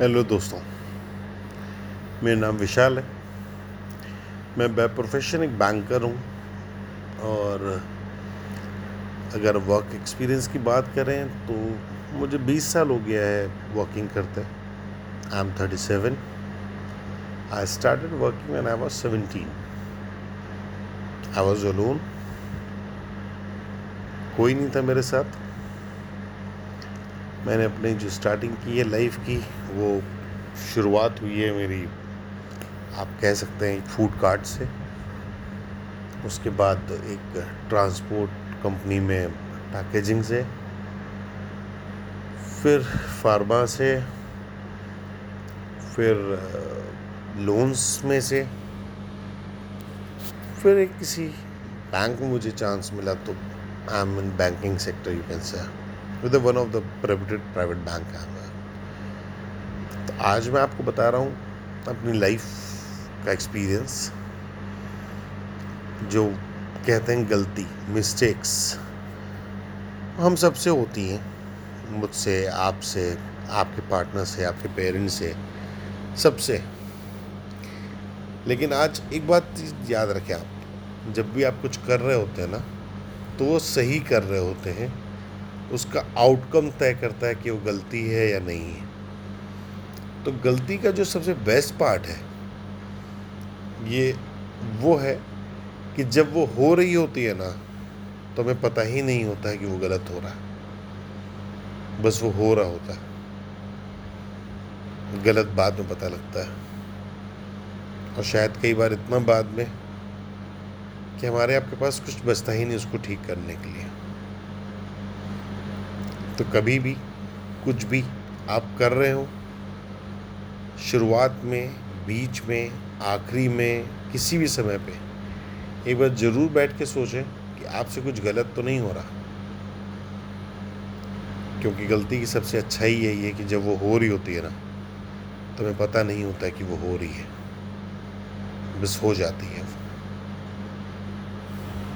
Hello दोस्तों, मेरा नाम विशाल है। मैं बाय प्रोफेशन एक बैंकर हूँ और अगर वर्क एक्सपीरियंस की बात करें तो मुझे 20 साल हो गया है वर्किंग करते। I am 37 I started working when I was 17 I was alone कोई नहीं था मेरे साथ। मैंने अपनी जो स्टार्टिंग की है लाइफ की, वो शुरुआत हुई है मेरी, आप कह सकते हैं फ़ूड कार्ट से। उसके बाद एक ट्रांसपोर्ट कंपनी में पैकेजिंग से, फिर फार्मा से, फिर लोन्स में से, फिर एक किसी बैंक में मुझे चांस मिला तो I am in banking sector you can say with one of the private private bank है तो आज मैं आपको बता रहा हूँ अपनी लाइफ का एक्सपीरियंस जो कहते हैं गलती मिस्टेक्स हम सबसे होती हैं। मुझसे, आपसे, आपके पार्टनर से, आपके पेरेंट्स से सबसे लेकिन आज एक बात याद रखें आप, जब भी आप कुछ कर रहे होते हैं ना तो वो सही कर रहे होते हैं। उसका आउटकम तय करता है कि वो गलती है या नहीं है। तो गलती का जो सबसे बेस्ट पार्ट है, ये वो है कि जब वो हो रही होती है ना तो हमें पता ही नहीं होता है कि वो गलत हो रहा है। बस वो हो रहा होता है। गलत बाद में पता लगता है। और शायद कई बार इतना बाद में कि हमारे आपके पास कुछ बचता ही नहीं उसको ठीक करने के लिए। तो कभी भी, कुछ भी आप कर रहे हो, शुरुआत में, बीच में, आखिरी में, किसी भी समय पे, एक बार ज़रूर बैठ के सोचें कि आपसे कुछ गलत तो नहीं हो रहा। क्योंकि गलती की सबसे अच्छा ही यही है कि जब वो हो रही होती है ना तो हमें पता नहीं होता कि वो हो रही है। बस हो जाती है।